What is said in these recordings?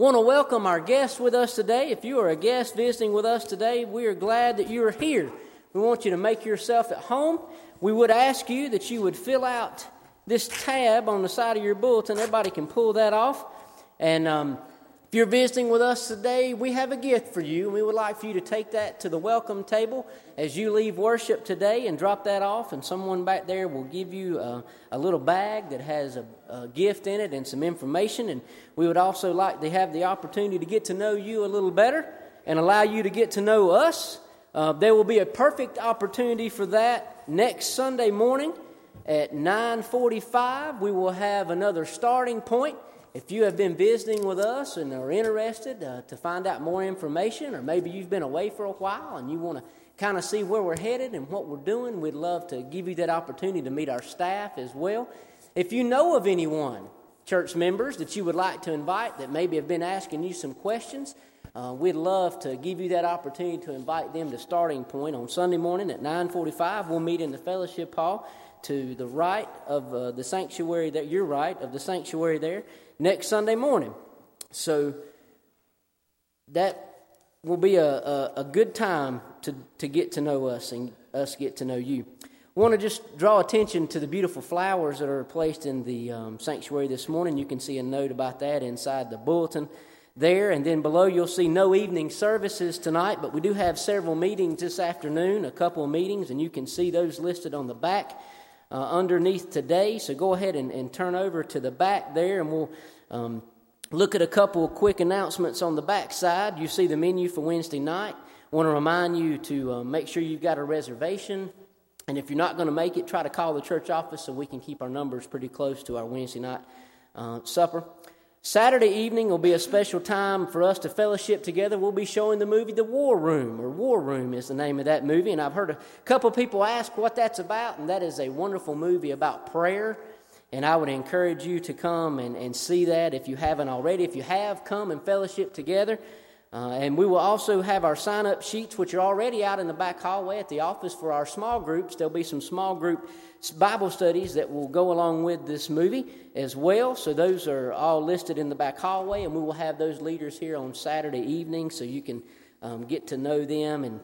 Want to welcome our guests with us today. If you are a guest visiting with us today, we are glad that you are here. We want you to make yourself at home. We would ask you that you would fill out this tab on the side of your bulletin. Everybody can pull that off. And um, if you're visiting with us today, we have a gift for you. We would like for you to take that to the welcome table as you leave worship today and drop that off. And someone back there will give you a, a little bag that has a, a, gift in it and some information. And we would also like to have the opportunity to get to know you a little better and allow you to get to know us. Uh, there will be a perfect opportunity for that next Sunday morning at 9:45. We will have another starting point if you have been visiting with us and are interested uh, to find out more information, or maybe you've been away for a while and you want to kind of see where we're headed and what we're doing, we'd love to give you that opportunity to meet our staff as well. If you know of anyone, church members, that you would like to invite that maybe have been asking you some questions, uh, we'd love to give you that opportunity to invite them to starting point on Sunday morning at 9:45. We'll meet in the fellowship hall to the right of uh, the sanctuary. That you're right of the sanctuary there next Sunday morning. So that will be a, a, a, good time to, to get to know us and us get to know you. I want to just draw attention to the beautiful flowers that are placed in the um, sanctuary this morning. You can see a note about that inside the bulletin there. And then below, you'll see no evening services tonight, but we do have several meetings this afternoon, a couple of meetings, and you can see those listed on the back uh, underneath today. So go ahead and, and, turn over to the back there, and we'll um, look at a couple of quick announcements on the back side. You see the menu for Wednesday night. I want to remind you to uh, make sure you've got a reservation. And if you're not going to make it, try to call the church office so we can keep our numbers pretty close to our Wednesday night uh, supper. Saturday evening will be a special time for us to fellowship together. We'll be showing the movie The War Room, or War Room is the name of that movie. And I've heard a couple people ask what that's about, and that is a wonderful movie about prayer. And I would encourage you to come and, and see that if you haven't already. If you have, come and fellowship together. Uh, and we will also have our sign up sheets, which are already out in the back hallway at the office for our small groups. There'll be some small group Bible studies that will go along with this movie as well. So those are all listed in the back hallway, and we will have those leaders here on Saturday evening so you can um, get to know them and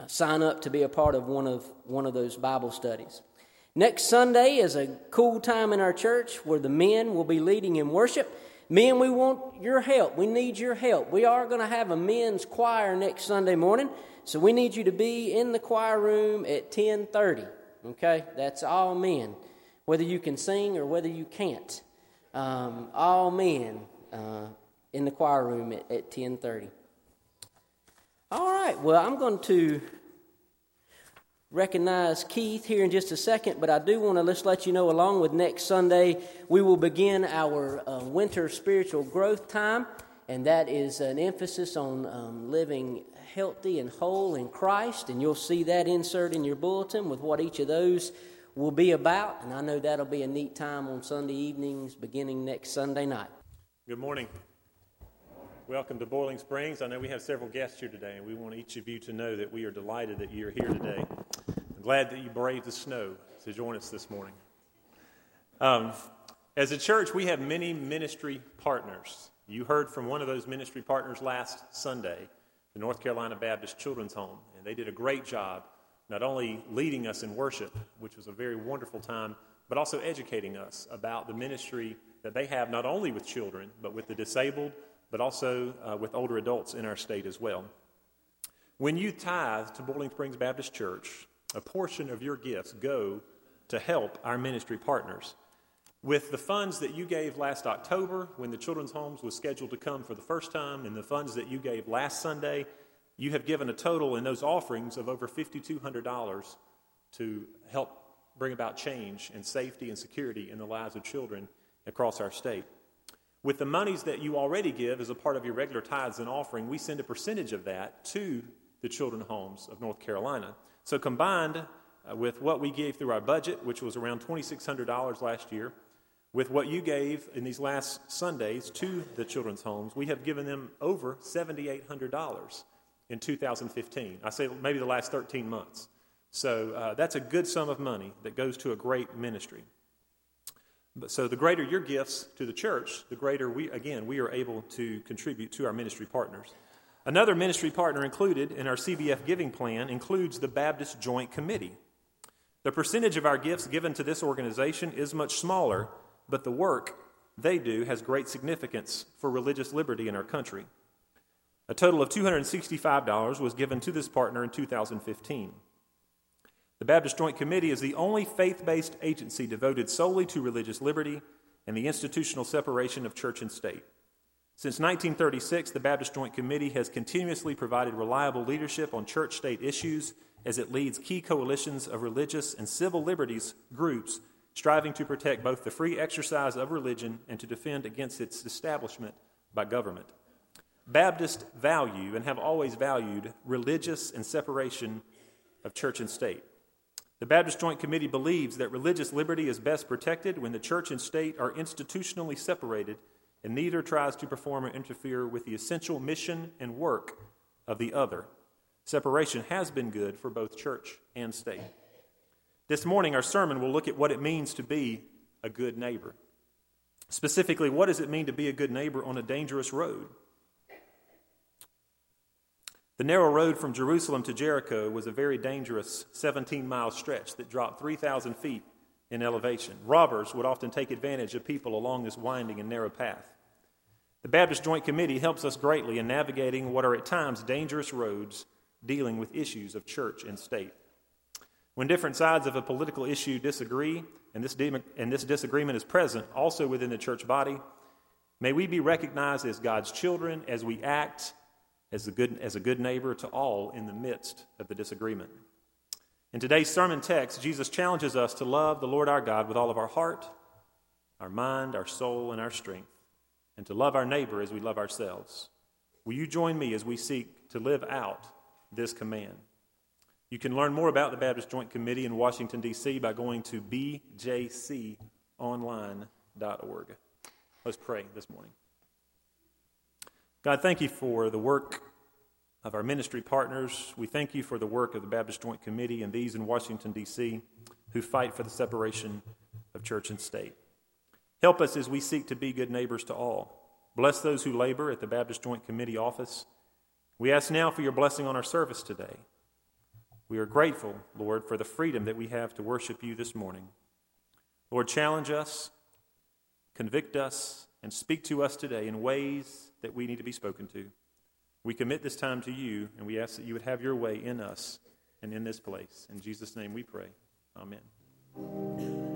uh, sign up to be a part of one of one of those Bible studies. Next Sunday is a cool time in our church where the men will be leading in worship. Men, we want your help. We need your help. We are going to have a men's choir next Sunday morning, so we need you to be in the choir room at 10:30. Okay, that's all men, whether you can sing or whether you can't. Um, all men uh, in the choir room at, at 10:30. All right. Well, I'm going to recognize Keith here in just a second, but I do want to just let you know, along with next Sunday, we will begin our uh, winter spiritual growth time, and that is an emphasis on um, living healthy and whole in Christ. And you'll see that insert in your bulletin with what each of those will be about. And I know that'll be a neat time on Sunday evenings beginning next Sunday night. Good morning. Welcome to Boiling Springs. I know we have several guests here today, and we want each of you to know that we are delighted that you're here today. I'm glad that you braved the snow to join us this morning. Um, as a church, we have many ministry partners. You heard from one of those ministry partners last Sunday the North Carolina Baptist Children's Home. And they did a great job not only leading us in worship, which was a very wonderful time, but also educating us about the ministry that they have not only with children, but with the disabled, but also uh, with older adults in our state as well. When you tithe to Boiling Springs Baptist Church, a portion of your gifts go to help our ministry partners. With the funds that you gave last October when the children's homes was scheduled to come for the first time, and the funds that you gave last Sunday, you have given a total in those offerings of over $5,200 to help bring about change and safety and security in the lives of children across our state. With the monies that you already give as a part of your regular tithes and offering, we send a percentage of that to the children homes of North Carolina. So combined uh, with what we gave through our budget, which was around $2,600 last year, with what you gave in these last Sundays to the children's homes, we have given them over $7,800 in 2015. I say maybe the last 13 months. So uh, that's a good sum of money that goes to a great ministry. But so the greater your gifts to the church, the greater we, again, we are able to contribute to our ministry partners. Another ministry partner included in our CBF giving plan includes the Baptist Joint Committee. The percentage of our gifts given to this organization is much smaller, but the work they do has great significance for religious liberty in our country. A total of $265 was given to this partner in 2015. The Baptist Joint Committee is the only faith based agency devoted solely to religious liberty and the institutional separation of church and state. Since 1936, the Baptist Joint Committee has continuously provided reliable leadership on church state issues as it leads key coalitions of religious and civil liberties groups striving to protect both the free exercise of religion and to defend against its establishment by government. Baptists value and have always valued religious and separation of church and state. The Baptist Joint Committee believes that religious liberty is best protected when the church and state are institutionally separated and neither tries to perform or interfere with the essential mission and work of the other. Separation has been good for both church and state. This morning, our sermon will look at what it means to be a good neighbor. Specifically, what does it mean to be a good neighbor on a dangerous road? The narrow road from Jerusalem to Jericho was a very dangerous 17 mile stretch that dropped 3,000 feet in elevation. Robbers would often take advantage of people along this winding and narrow path. The Baptist Joint Committee helps us greatly in navigating what are at times dangerous roads dealing with issues of church and state. When different sides of a political issue disagree, and this, de- and this disagreement is present also within the church body, may we be recognized as God's children as we act as a good, as a good neighbor to all in the midst of the disagreement. In today's sermon text, Jesus challenges us to love the Lord our God with all of our heart, our mind, our soul, and our strength, and to love our neighbor as we love ourselves. Will you join me as we seek to live out this command? You can learn more about the Baptist Joint Committee in Washington, D.C. by going to bjconline.org. Let's pray this morning. God, thank you for the work of our ministry partners. We thank you for the work of the Baptist Joint Committee and these in Washington, D.C., who fight for the separation of church and state. Help us as we seek to be good neighbors to all. Bless those who labor at the Baptist Joint Committee office. We ask now for your blessing on our service today. We are grateful, Lord, for the freedom that we have to worship you this morning. Lord, challenge us, convict us, and speak to us today in ways that we need to be spoken to. We commit this time to you, and we ask that you would have your way in us and in this place. In Jesus' name we pray. Amen.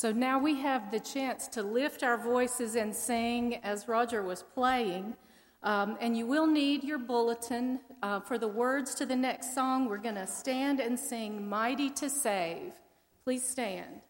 So now we have the chance to lift our voices and sing as Roger was playing. Um, and you will need your bulletin. Uh, for the words to the next song, we're going to stand and sing Mighty to Save. Please stand.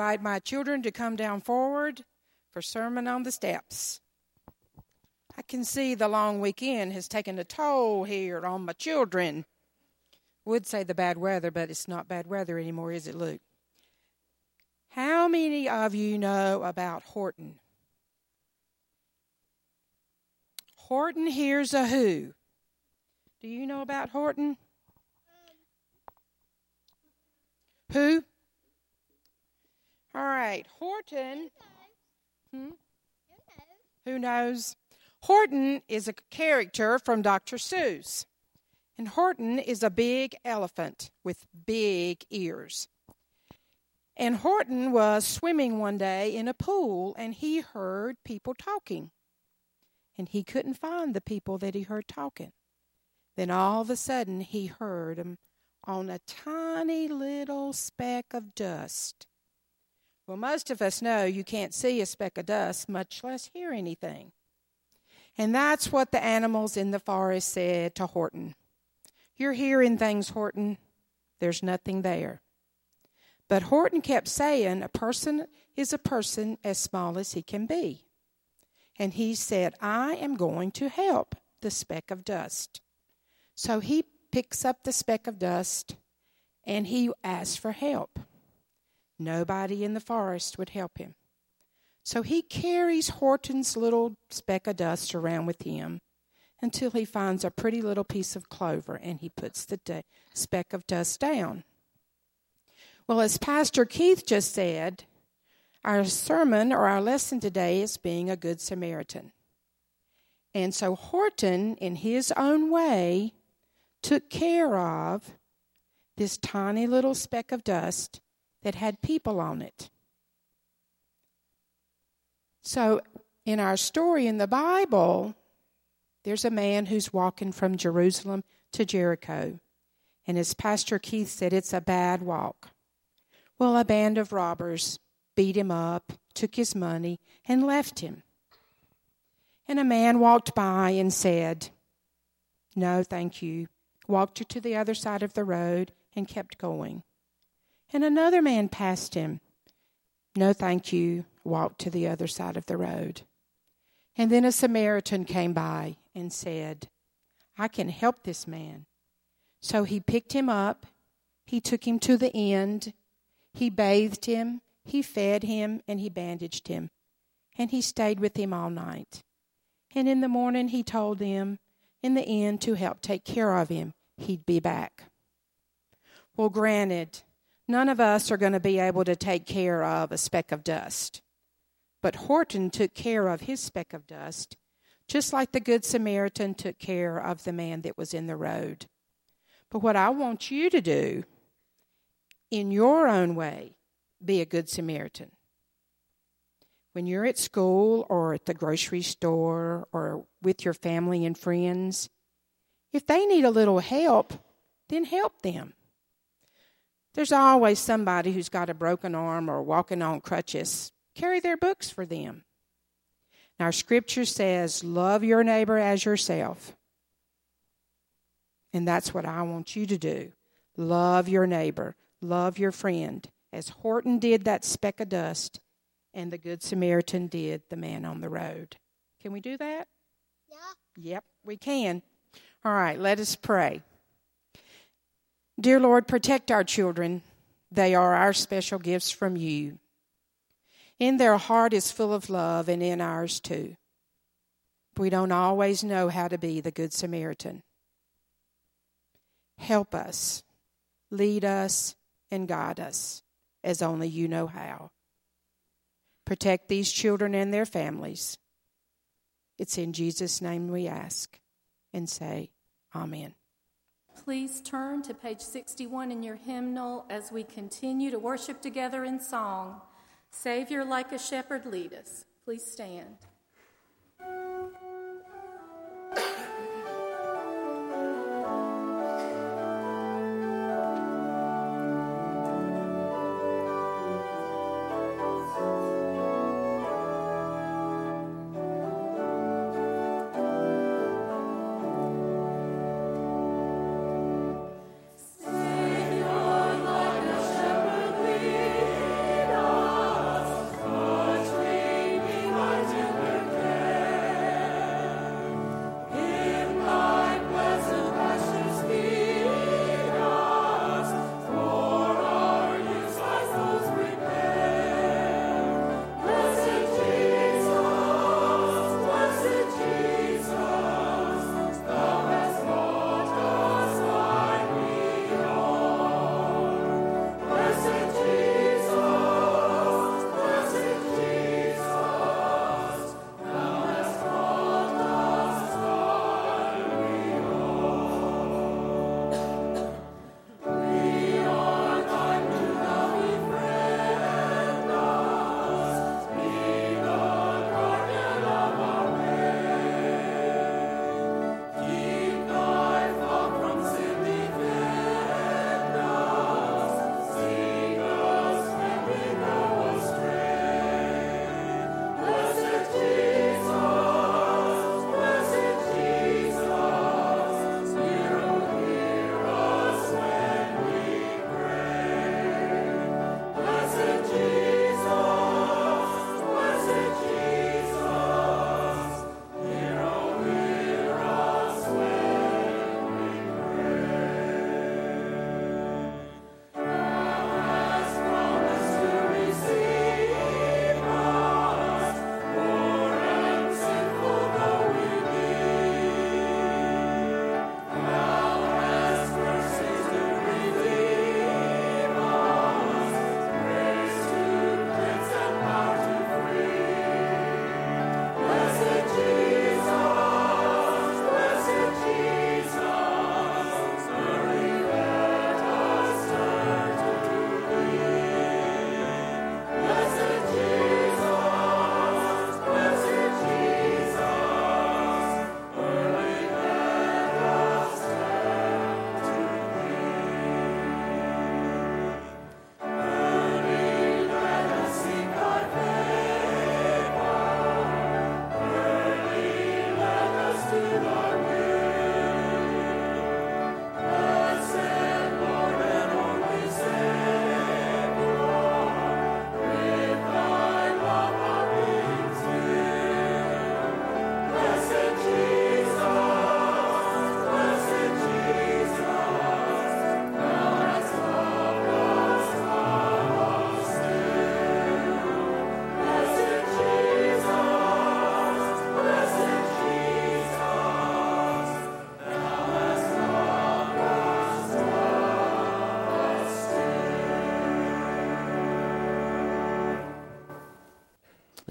Invite my children to come down forward for Sermon on the Steps. I can see the long weekend has taken a toll here on my children. Would say the bad weather, but it's not bad weather anymore, is it, Luke? How many of you know about Horton? Horton Hears a Who. Do you know about Horton? Who? All right, Horton. Hmm? Who knows? Horton is a character from Dr. Seuss. And Horton is a big elephant with big ears. And Horton was swimming one day in a pool and he heard people talking. And he couldn't find the people that he heard talking. Then all of a sudden he heard them on a tiny little speck of dust. Well, most of us know you can't see a speck of dust, much less hear anything. And that's what the animals in the forest said to Horton. You're hearing things, Horton. There's nothing there. But Horton kept saying, A person is a person as small as he can be. And he said, I am going to help the speck of dust. So he picks up the speck of dust and he asks for help. Nobody in the forest would help him. So he carries Horton's little speck of dust around with him until he finds a pretty little piece of clover and he puts the de- speck of dust down. Well, as Pastor Keith just said, our sermon or our lesson today is being a good Samaritan. And so Horton, in his own way, took care of this tiny little speck of dust that had people on it. So, in our story in the Bible, there's a man who's walking from Jerusalem to Jericho. And as Pastor Keith said, it's a bad walk. Well, a band of robbers beat him up, took his money, and left him. And a man walked by and said, No, thank you. Walked to the other side of the road and kept going. And another man passed him. No, thank you. Walked to the other side of the road. And then a Samaritan came by and said, I can help this man. So he picked him up, he took him to the end, he bathed him, he fed him, and he bandaged him. And he stayed with him all night. And in the morning he told them, in the end, to help take care of him, he'd be back. Well, granted, none of us are going to be able to take care of a speck of dust. But Horton took care of his speck of dust, just like the Good Samaritan took care of the man that was in the road. But what I want you to do, in your own way, be a Good Samaritan. When you're at school or at the grocery store or with your family and friends, if they need a little help, then help them. There's always somebody who's got a broken arm or walking on crutches. Carry their books for them. Now, our scripture says, Love your neighbor as yourself. And that's what I want you to do. Love your neighbor, love your friend, as Horton did that speck of dust, and the Good Samaritan did the man on the road. Can we do that? Yeah. Yep, we can. All right, let us pray. Dear Lord, protect our children. They are our special gifts from you. In their heart is full of love, and in ours too. We don't always know how to be the Good Samaritan. Help us, lead us, and guide us as only you know how. Protect these children and their families. It's in Jesus' name we ask and say, Amen. Please turn to page 61 in your hymnal as we continue to worship together in song. Savior, like a shepherd, lead us. Please stand.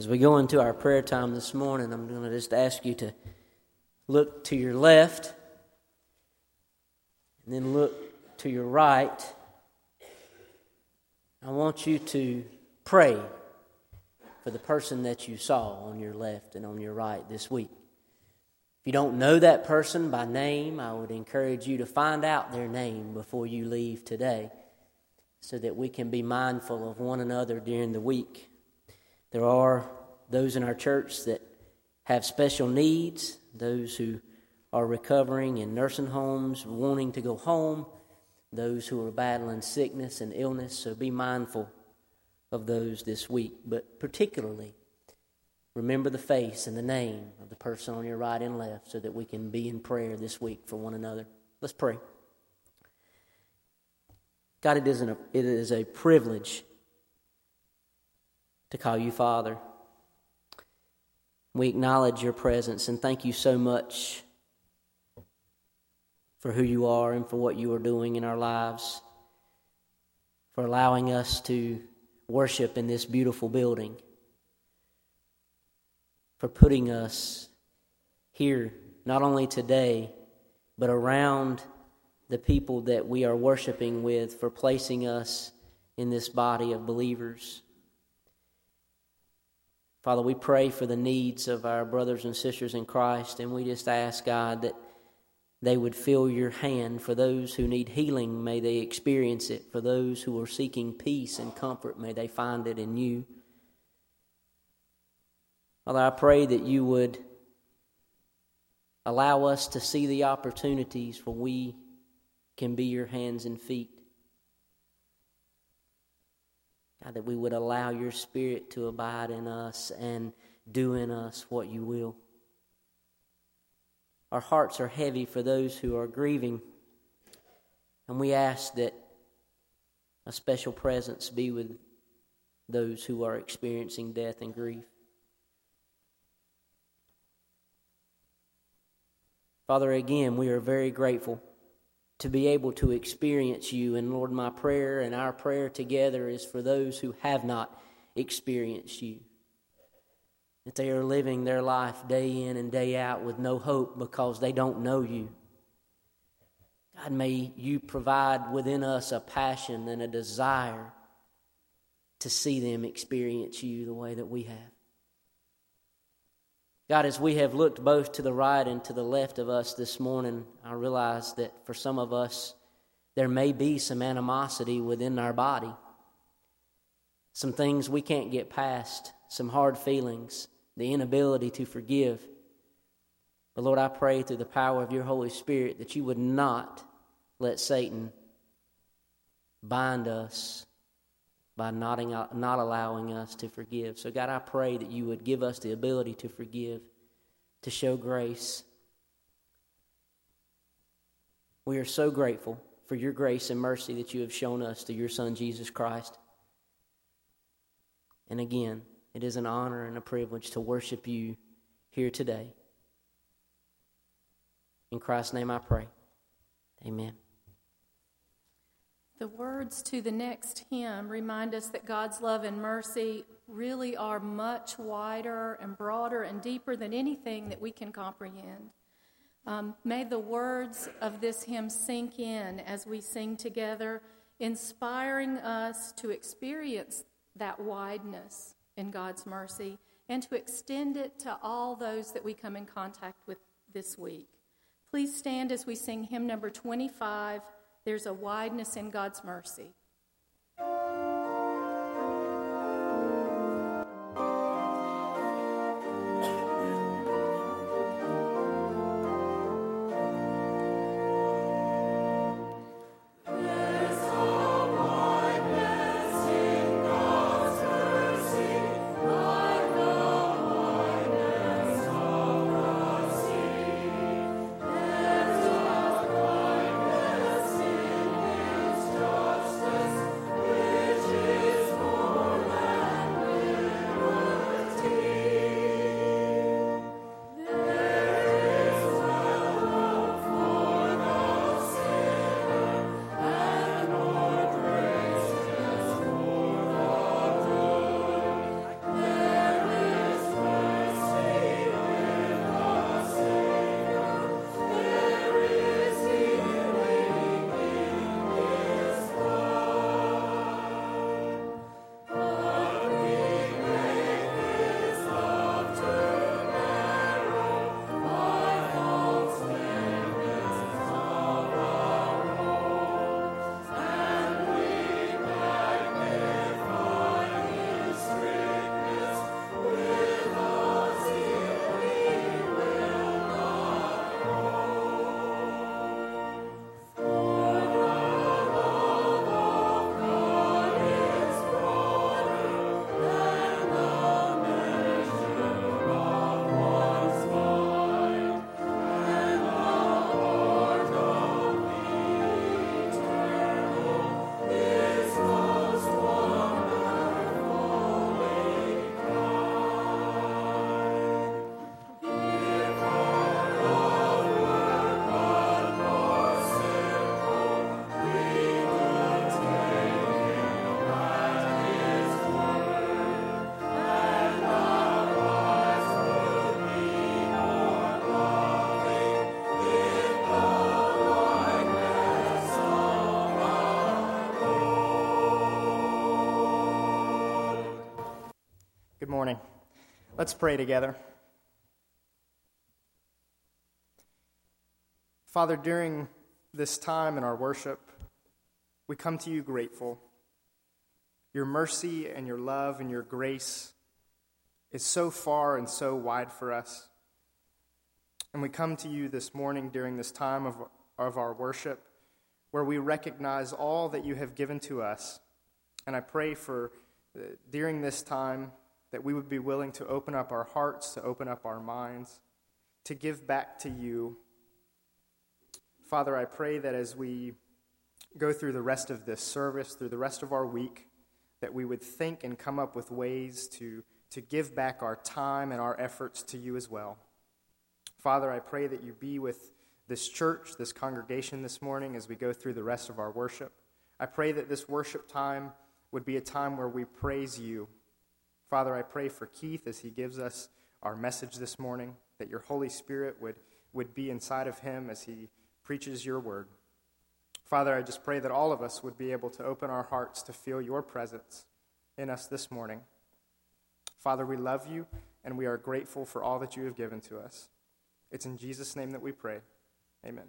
We go into our prayer time this morning, I'm going to just ask you to look to your left and then look to your right. I want you to pray for the person that you saw on your left and on your right this week. If you don't know that person by name, I would encourage you to find out their name before you leave today so that we can be mindful of one another during the week. There are those in our church that have special needs, those who are recovering in nursing homes, wanting to go home, those who are battling sickness and illness. So be mindful of those this week, but particularly remember the face and the name of the person on your right and left so that we can be in prayer this week for one another. Let's pray. God, it is, it is a privilege to call you Father. We acknowledge your presence and thank you so much for who you are and for what you are doing in our lives, for allowing us to worship in this beautiful building, for putting us here, not only today, but around the people that we are worshiping with, for placing us in this body of believers. Father, we pray for the needs of our brothers and sisters in Christ, and we just ask, God, that they would feel your hand. For those who need healing, may they experience it. For those who are seeking peace and comfort, may they find it in you. Father, I pray that you would allow us to see the opportunities where we can be your hands and feet. God, that we would allow your Spirit to abide in us and do in us what you will. Our hearts are heavy for those who are grieving, and we ask that a special presence be with those who are experiencing death and grief. Father, again, we are very grateful to be able to experience you. And Lord, my prayer and our prayer together is for those who have not experienced you. That they are living their life day in and day out with no hope because they don't know you. God, may you provide within us a passion and a desire to see them experience you the way that we have. God, as we have looked both to the right and to the left of us this morning, I realize that for some of us, there may be some animosity within our body, some things we can't get past, some hard feelings, the inability to forgive. But Lord, I pray through the power of your Holy Spirit that you would not let Satan bind us by not, not allowing us to forgive. So, God, I pray that you would give us the ability to forgive, to show grace. We are so grateful for your grace and mercy that you have shown us through your Son, Jesus Christ. And again, it is an honor and a privilege to worship you here today. In Christ's name I pray. Amen. The words to the next hymn remind us that God's love and mercy really are much wider and broader and deeper than anything that we can comprehend. Um, may the words of this hymn sink in as we sing together, inspiring us to experience that wideness in God's mercy and to extend it to all those that we come in contact with this week. Please stand as we sing hymn number 25 there's a wideness in God's mercy. Let's pray together. Father, during this time in our worship, we come to you grateful. Your mercy and your love and your grace is so far and so wide for us. And we come to you this morning during this time of, of our worship where we recognize all that you have given to us. And I pray for uh, during this time that we would be willing to open up our hearts, to open up our minds, to give back to you. Father, I pray that as we go through the rest of this service, through the rest of our week, that we would think and come up with ways to, to give back our time and our efforts to you as well. Father, I pray that you be with this church, this congregation this morning as we go through the rest of our worship. I pray that this worship time would be a time where we praise you. Father, I pray for Keith as he gives us our message this morning, that your Holy Spirit would, would be inside of him as he preaches your word. Father, I just pray that all of us would be able to open our hearts to feel your presence in us this morning. Father, we love you and we are grateful for all that you have given to us. It's in Jesus' name that we pray. Amen.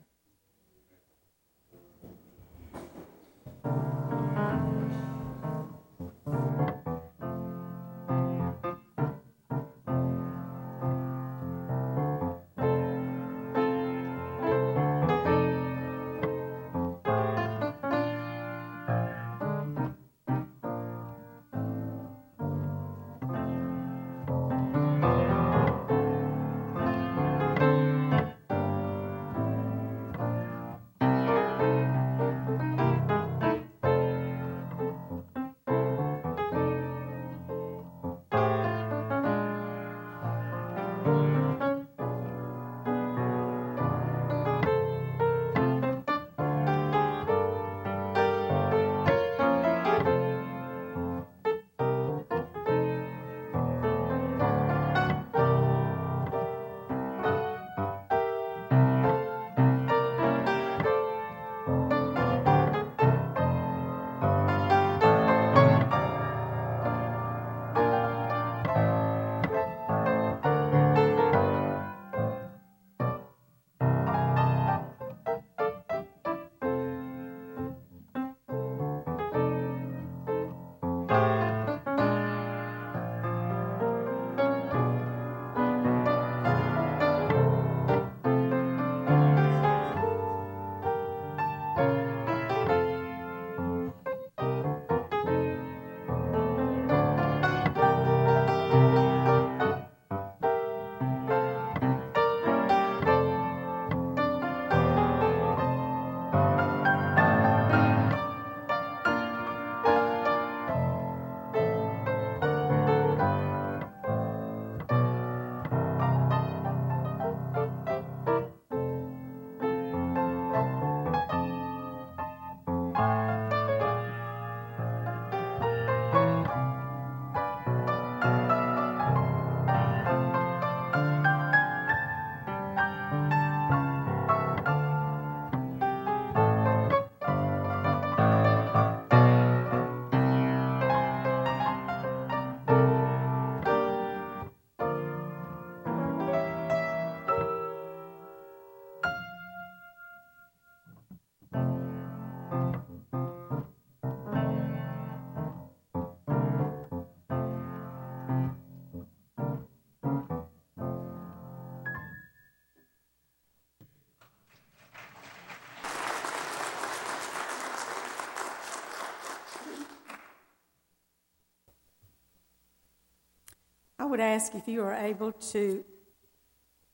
Would ask if you are able to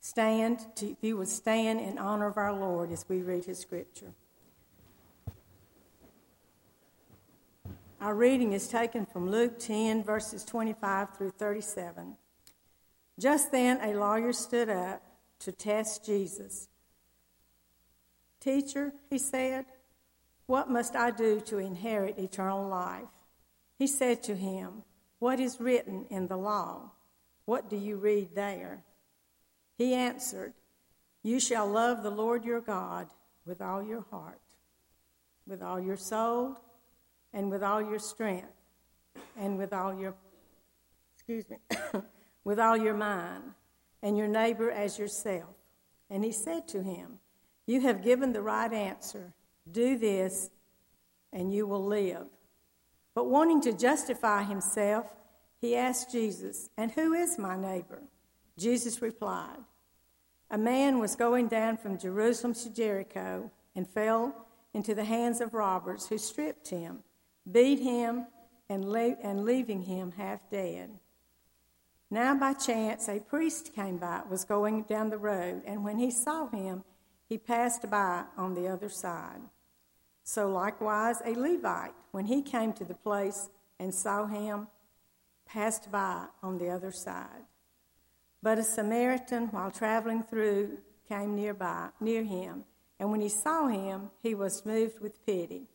stand, to, if you would stand in honor of our Lord as we read his scripture. Our reading is taken from Luke 10, verses 25 through 37. Just then, a lawyer stood up to test Jesus. Teacher, he said, what must I do to inherit eternal life? He said to him, What is written in the law? What do you read there? He answered, You shall love the Lord your God with all your heart, with all your soul, and with all your strength, and with all your excuse me, with all your mind, and your neighbor as yourself. And he said to him, You have given the right answer. Do this, and you will live. But wanting to justify himself, he asked Jesus, And who is my neighbor? Jesus replied, A man was going down from Jerusalem to Jericho and fell into the hands of robbers who stripped him, beat him, and, le- and leaving him half dead. Now, by chance, a priest came by, was going down the road, and when he saw him, he passed by on the other side. So, likewise, a Levite, when he came to the place and saw him, passed by on the other side. But a Samaritan, while traveling through, came nearby, near him, and when he saw him, he was moved with pity.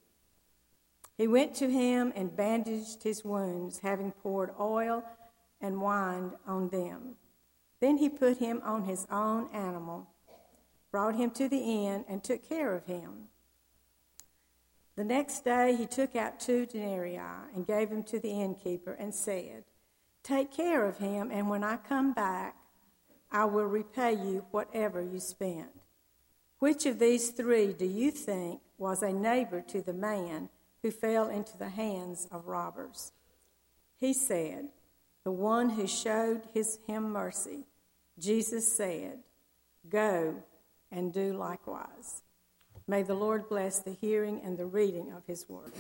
He went to him and bandaged his wounds, having poured oil and wine on them. Then he put him on his own animal, brought him to the inn, and took care of him. The next day he took out two denarii and gave them to the innkeeper and said, Take care of him, and when I come back, I will repay you whatever you spent. Which of these three do you think was a neighbor to the man who fell into the hands of robbers? He said, The one who showed his, him mercy. Jesus said, Go and do likewise. May the Lord bless the hearing and the reading of his word.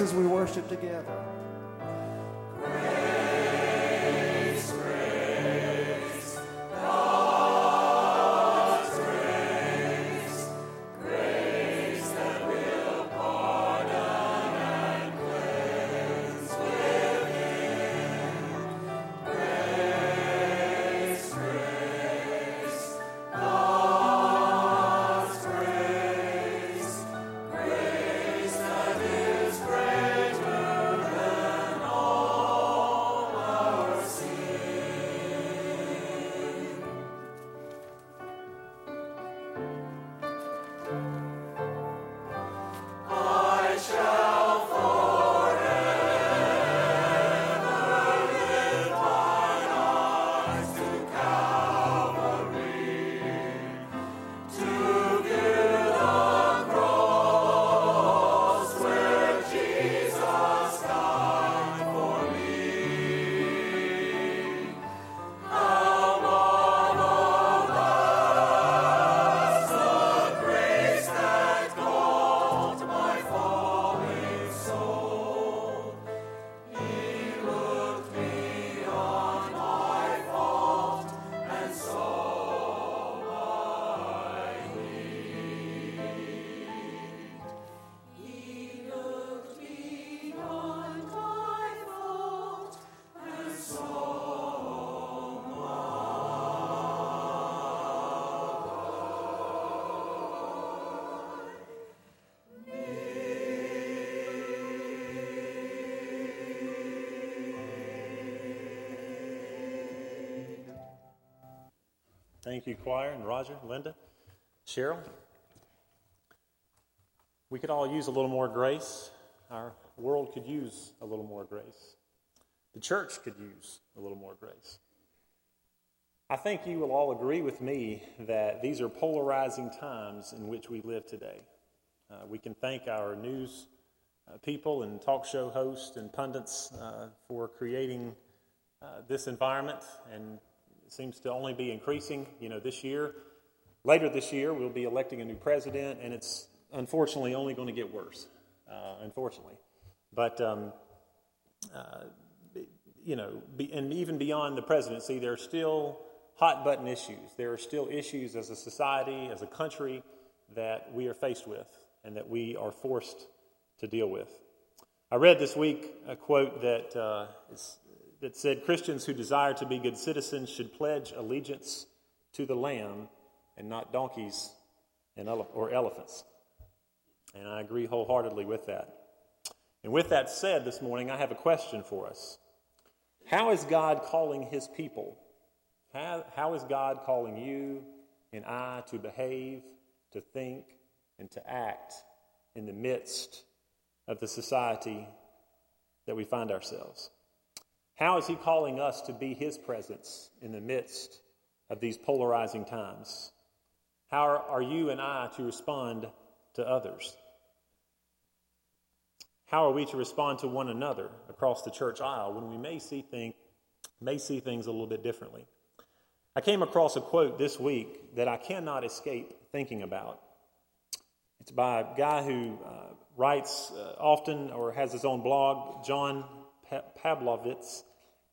As we worship together. Thank you, choir, and Roger, Linda, Cheryl. We could all use a little more grace. Our world could use a little more grace. The church could use a little more grace. I think you will all agree with me that these are polarizing times in which we live today. Uh, we can thank our news uh, people and talk show hosts and pundits uh, for creating uh, this environment and seems to only be increasing, you know, this year. Later this year, we'll be electing a new president, and it's unfortunately only going to get worse, uh, unfortunately. But, um, uh, you know, be, and even beyond the presidency, there are still hot button issues. There are still issues as a society, as a country, that we are faced with and that we are forced to deal with. I read this week a quote that uh, is that said Christians who desire to be good citizens should pledge allegiance to the Lamb and not donkeys and ele- or elephants. And I agree wholeheartedly with that. And with that said, this morning, I have a question for us. How is God calling his people? How, how is God calling you and I to behave, to think, and to act in the midst of the society that we find ourselves? How is He calling us to be His presence in the midst of these polarizing times? How are you and I to respond to others? How are we to respond to one another across the church aisle when we may see, think, may see things a little bit differently? I came across a quote this week that I cannot escape thinking about. It's by a guy who uh, writes uh, often or has his own blog, John Pavlovitz,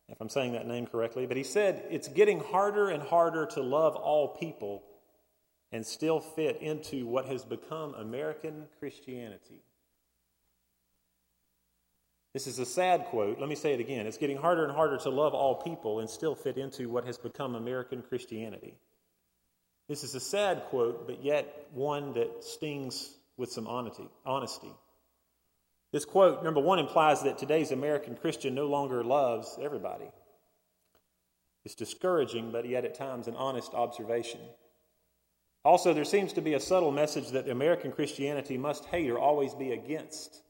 if I'm saying that name correctly, but he said it's getting harder and harder to love all people and still fit into what has become American Christianity. This is a sad quote. Let me say it again. It's getting harder and harder to love all people and still fit into what has become American Christianity. This is a sad quote, but yet one that stings with some honesty. honesty. This quote, number one, implies that today's American Christian no longer loves everybody. It's discouraging, but yet at times an honest observation. Also, there seems to be a subtle message that American Christianity must hate or always be against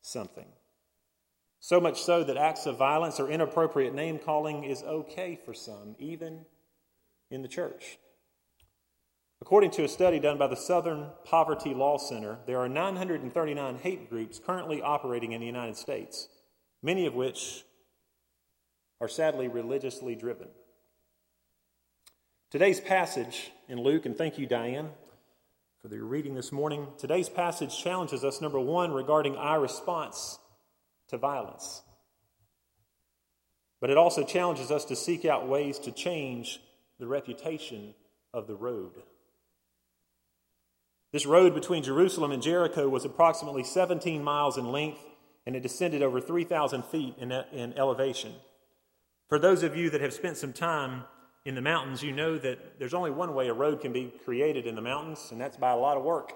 something. So much so that acts of violence or inappropriate name calling is okay for some, even in the church. According to a study done by the Southern Poverty Law Center, there are 939 hate groups currently operating in the United States, many of which are sadly religiously driven. Today's passage in Luke, and thank you, Diane, for the reading this morning. Today's passage challenges us, number one, regarding our response to violence. But it also challenges us to seek out ways to change the reputation of the road. This road between Jerusalem and Jericho was approximately 17 miles in length and it descended over 3,000 feet in, in elevation. For those of you that have spent some time in the mountains, you know that there's only one way a road can be created in the mountains, and that's by a lot of work.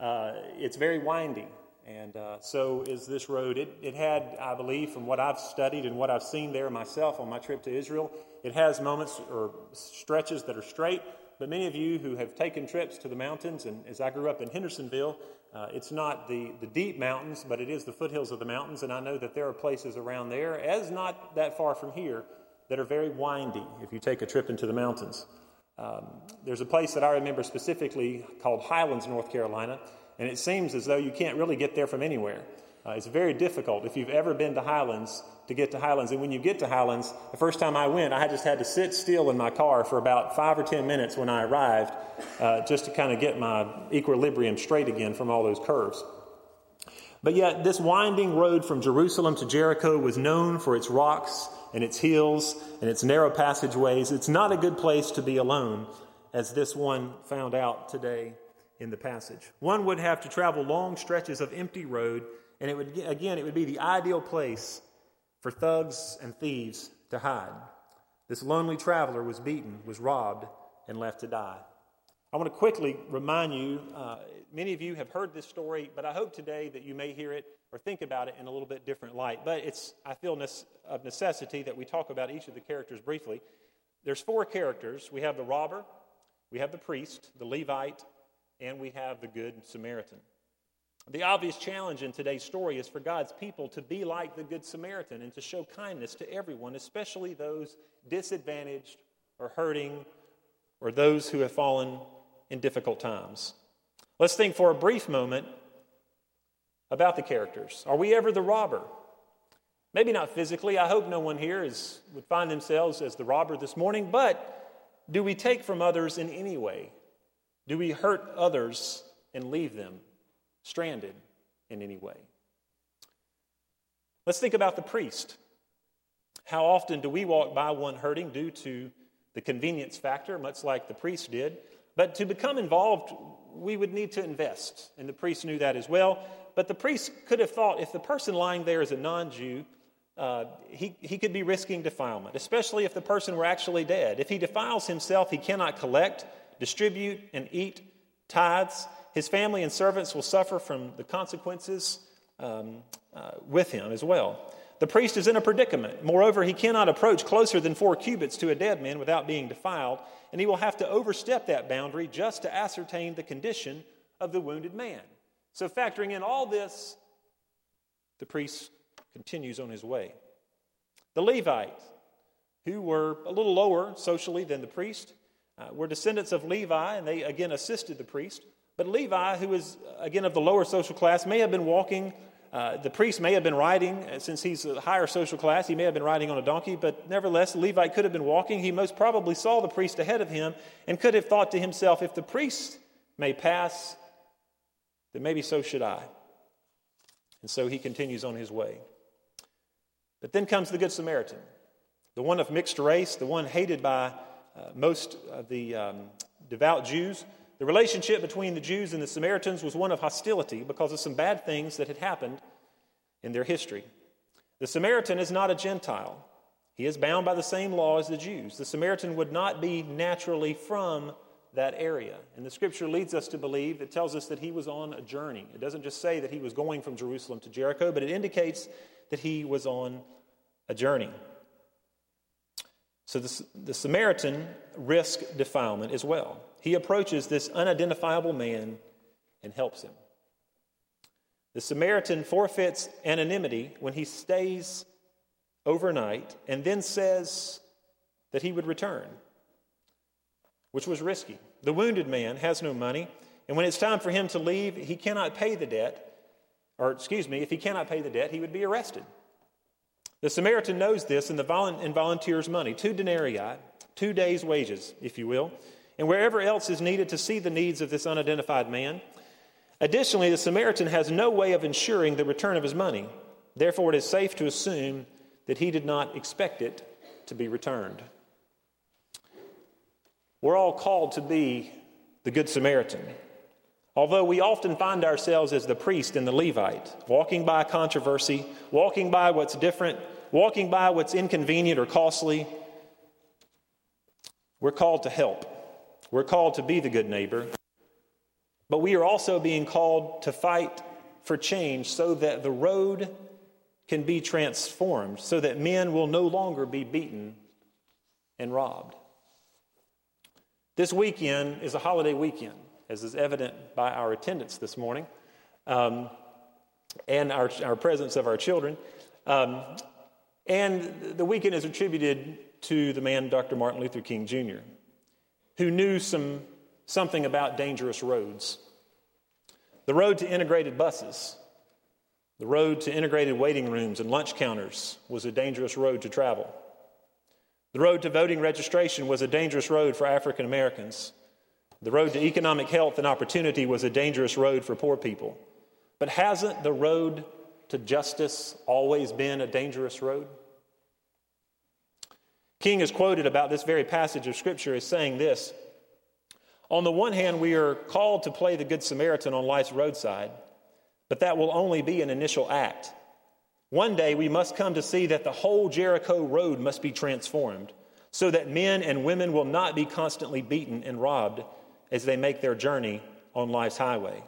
Uh, it's very windy, and uh, so is this road. It, it had, I believe, from what I've studied and what I've seen there myself on my trip to Israel, it has moments or stretches that are straight, but many of you who have taken trips to the mountains, and as I grew up in Hendersonville, uh, it's not the, the deep mountains, but it is the foothills of the mountains, and I know that there are places around there, as not that far from here, that are very windy if you take a trip into the mountains. Um, there's a place that I remember specifically called Highlands, North Carolina, and it seems as though you can't really get there from anywhere. Uh, it's very difficult if you've ever been to Highlands to get to Highlands. And when you get to Highlands, the first time I went, I just had to sit still in my car for about five or ten minutes when I arrived uh, just to kind of get my equilibrium straight again from all those curves. But yet, this winding road from Jerusalem to Jericho was known for its rocks and its hills and its narrow passageways. It's not a good place to be alone, as this one found out today in the passage. One would have to travel long stretches of empty road and it would, again, it would be the ideal place for thugs and thieves to hide. This lonely traveler was beaten, was robbed, and left to die. I want to quickly remind you uh, many of you have heard this story, but I hope today that you may hear it or think about it in a little bit different light. But it's, I feel, ne- of necessity that we talk about each of the characters briefly. There's four characters we have the robber, we have the priest, the Levite, and we have the good Samaritan. The obvious challenge in today's story is for God's people to be like the Good Samaritan and to show kindness to everyone, especially those disadvantaged or hurting or those who have fallen in difficult times. Let's think for a brief moment about the characters. Are we ever the robber? Maybe not physically. I hope no one here is, would find themselves as the robber this morning, but do we take from others in any way? Do we hurt others and leave them stranded in any way. Let's think about the priest. How often do we walk by one hurting due to the convenience factor, much like the priest did? But to become involved, we would need to invest, and the priest knew that as well. But the priest could have thought if the person lying there is a non Jew, uh, he, he could be risking defilement, especially if the person were actually dead. If he defiles himself, he cannot collect, distribute, and eat tithes. His family and servants will suffer from the consequences um, uh, with him as well. The priest is in a predicament. Moreover, he cannot approach closer than four cubits to a dead man without being defiled, and he will have to overstep that boundary just to ascertain the condition of the wounded man. So, factoring in all this, the priest continues on his way. The Levites, who were a little lower socially than the priest, uh, were descendants of Levi, and they again assisted the priest. But Levi, who is, again, of the lower social class, may have been walking. Uh, the priest may have been riding, uh, since he's a higher social class, he may have been riding on a donkey, but nevertheless, Levi could have been walking. He most probably saw the priest ahead of him and could have thought to himself, if the priest may pass, then maybe so should I. And so he continues on his way. But then comes the Good Samaritan, the one of mixed race, the one hated by uh, most of the um, devout Jews. The relationship between the Jews and the Samaritans was one of hostility because of some bad things that had happened in their history. The Samaritan is not a Gentile. He is bound by the same law as the Jews. The Samaritan would not be naturally from that area. And the scripture leads us to believe, it tells us that he was on a journey. It doesn't just say that he was going from Jerusalem to Jericho, but it indicates that he was on a journey. So the, the Samaritan risked defilement as well he approaches this unidentifiable man and helps him. The Samaritan forfeits anonymity when he stays overnight and then says that he would return, which was risky. The wounded man has no money, and when it's time for him to leave, he cannot pay the debt, or excuse me, if he cannot pay the debt, he would be arrested. The Samaritan knows this and, the and volunteers money, two denarii, two days' wages, if you will, and wherever else is needed to see the needs of this unidentified man. Additionally, the Samaritan has no way of ensuring the return of his money. Therefore, it is safe to assume that he did not expect it to be returned. We're all called to be the Good Samaritan. Although we often find ourselves as the priest and the Levite, walking by controversy, walking by what's different, walking by what's inconvenient or costly, we're called to help. We're called to be the good neighbor. But we are also being called to fight for change so that the road can be transformed, so that men will no longer be beaten and robbed. This weekend is a holiday weekend, as is evident by our attendance this morning um, and our, our presence of our children. Um, and the weekend is attributed to the man, Dr. Martin Luther King Jr., who knew some, something about dangerous roads. The road to integrated buses, the road to integrated waiting rooms and lunch counters was a dangerous road to travel. The road to voting registration was a dangerous road for African Americans. The road to economic health and opportunity was a dangerous road for poor people. But hasn't the road to justice always been a dangerous road? King is quoted about this very passage of Scripture as saying this On the one hand, we are called to play the Good Samaritan on life's roadside, but that will only be an initial act. One day we must come to see that the whole Jericho road must be transformed so that men and women will not be constantly beaten and robbed as they make their journey on life's highway.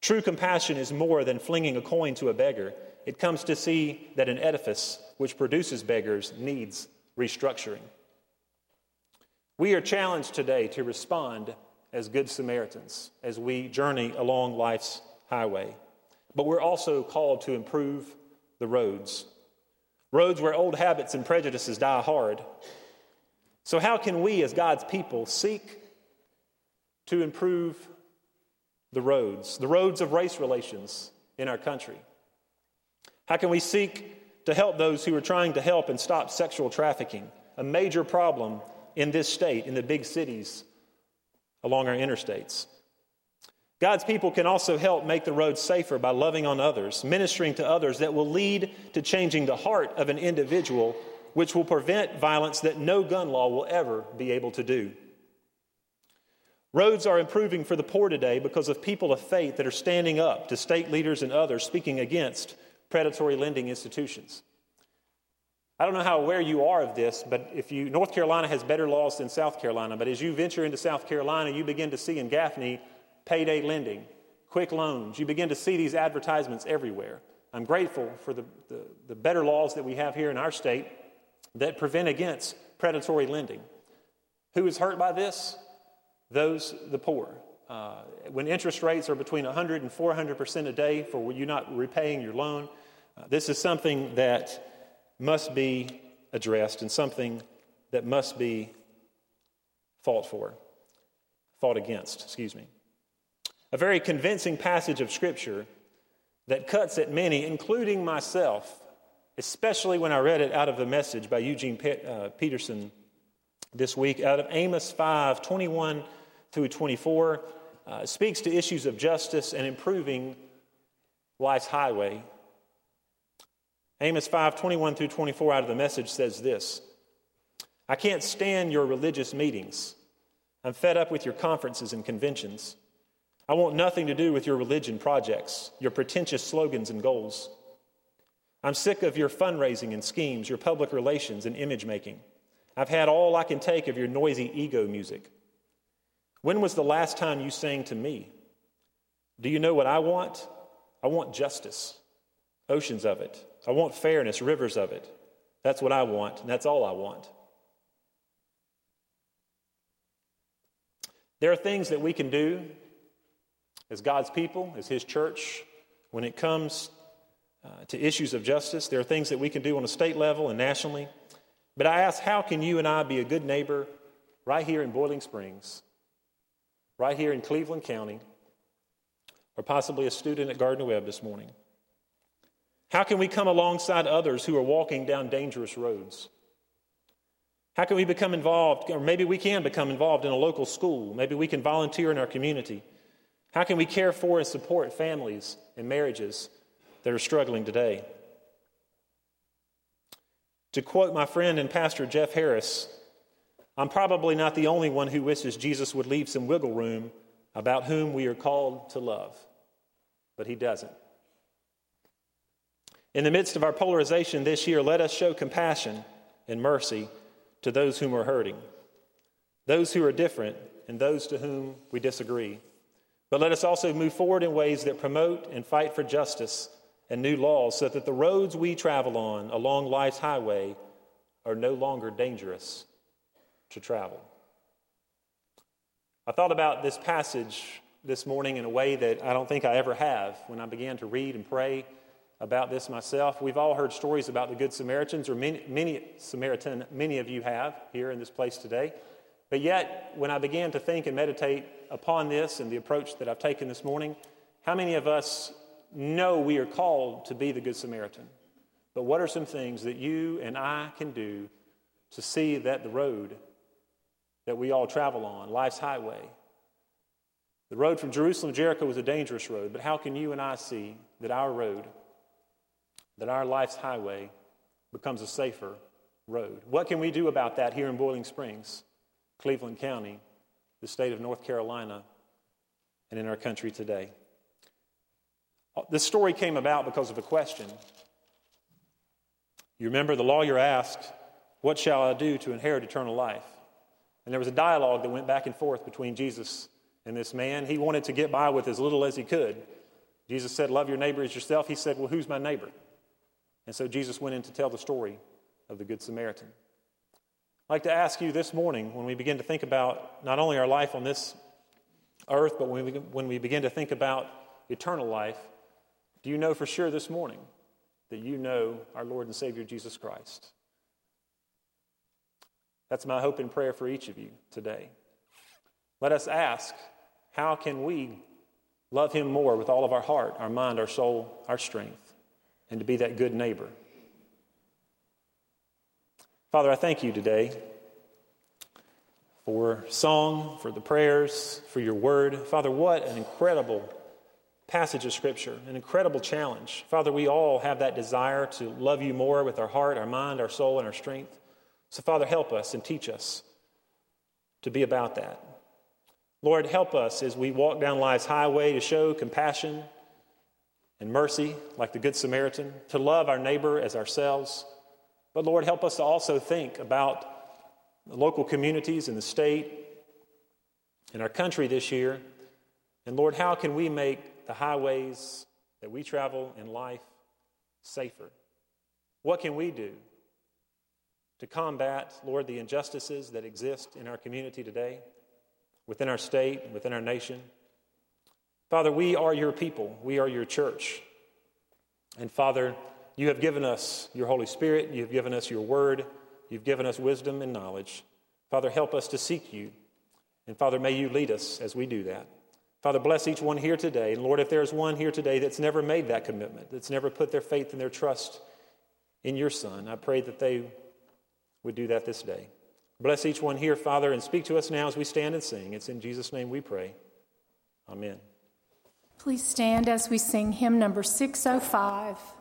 True compassion is more than flinging a coin to a beggar. It comes to see that an edifice which produces beggars needs restructuring. We are challenged today to respond as good Samaritans as we journey along life's highway. But we're also called to improve the roads. Roads where old habits and prejudices die hard. So, how can we, as God's people, seek to improve the roads, the roads of race relations in our country? How can we seek to help those who are trying to help and stop sexual trafficking, a major problem in this state, in the big cities along our interstates? God's people can also help make the road safer by loving on others, ministering to others that will lead to changing the heart of an individual, which will prevent violence that no gun law will ever be able to do. Roads are improving for the poor today because of people of faith that are standing up to state leaders and others speaking against predatory lending institutions. I don't know how aware you are of this, but if you North Carolina has better laws than South Carolina, but as you venture into South Carolina, you begin to see in Gaffney payday lending, quick loans. You begin to see these advertisements everywhere. I'm grateful for the, the, the, better laws that we have here in our state that prevent against predatory lending. Who is hurt by this? Those, the poor. Uh, when interest rates are between 100 and 400 percent a day for you not repaying your loan, uh, this is something that must be addressed and something that must be fought for, fought against, excuse me. A very convincing passage of Scripture that cuts at many, including myself, especially when I read it out of the message by Eugene uh, Peterson this week, out of Amos 5 21 through 24, uh, speaks to issues of justice and improving life's highway. Amos 5 21 through 24 out of the message says this I can't stand your religious meetings. I'm fed up with your conferences and conventions. I want nothing to do with your religion projects, your pretentious slogans and goals. I'm sick of your fundraising and schemes, your public relations and image making. I've had all I can take of your noisy ego music. When was the last time you sang to me? Do you know what I want? I want justice, oceans of it. I want fairness, rivers of it. That's what I want, and that's all I want. There are things that we can do as God's people, as His church, when it comes uh, to issues of justice. There are things that we can do on a state level and nationally. But I ask, how can you and I be a good neighbor right here in Boiling Springs, right here in Cleveland County, or possibly a student at Gardner Webb this morning? How can we come alongside others who are walking down dangerous roads? How can we become involved, or maybe we can become involved in a local school? Maybe we can volunteer in our community. How can we care for and support families and marriages that are struggling today? To quote my friend and pastor Jeff Harris, I'm probably not the only one who wishes Jesus would leave some wiggle room about whom we are called to love, but he doesn't. In the midst of our polarization this year, let us show compassion and mercy to those whom are hurting, those who are different, and those to whom we disagree. But let us also move forward in ways that promote and fight for justice and new laws so that the roads we travel on along life's highway are no longer dangerous to travel. I thought about this passage this morning in a way that I don't think I ever have when I began to read and pray about this myself. We've all heard stories about the Good Samaritans, or many, many Samaritan, many of you have here in this place today. But yet, when I began to think and meditate upon this and the approach that I've taken this morning, how many of us know we are called to be the Good Samaritan? But what are some things that you and I can do to see that the road that we all travel on, life's highway, the road from Jerusalem to Jericho was a dangerous road, but how can you and I see that our road, that our life's highway, becomes a safer road? What can we do about that here in Boiling Springs? Cleveland County, the state of North Carolina, and in our country today. This story came about because of a question. You remember the lawyer asked, What shall I do to inherit eternal life? And there was a dialogue that went back and forth between Jesus and this man. He wanted to get by with as little as he could. Jesus said, Love your neighbor as yourself. He said, Well, who's my neighbor? And so Jesus went in to tell the story of the Good Samaritan. I'd like to ask you this morning, when we begin to think about not only our life on this earth, but when we, when we begin to think about eternal life, do you know for sure this morning that you know our Lord and Savior Jesus Christ? That's my hope and prayer for each of you today. Let us ask how can we love Him more with all of our heart, our mind, our soul, our strength, and to be that good neighbor? Father, I thank you today for song, for the prayers, for your word. Father, what an incredible passage of Scripture, an incredible challenge. Father, we all have that desire to love you more with our heart, our mind, our soul, and our strength. So, Father, help us and teach us to be about that. Lord, help us as we walk down life's highway to show compassion and mercy like the Good Samaritan, to love our neighbor as ourselves but Lord, help us to also think about the local communities in the state, in our country this year. And Lord, how can we make the highways that we travel in life safer? What can we do to combat, Lord, the injustices that exist in our community today, within our state, within our nation? Father, we are your people, we are your church. And Father, you have given us your Holy Spirit, you have given us your word, you've given us wisdom and knowledge. Father, help us to seek you. And Father, may you lead us as we do that. Father, bless each one here today. And Lord, if there's one here today that's never made that commitment, that's never put their faith and their trust in your Son, I pray that they would do that this day. Bless each one here, Father, and speak to us now as we stand and sing. It's in Jesus' name we pray. Amen. Please stand as we sing hymn number 605. Thank you.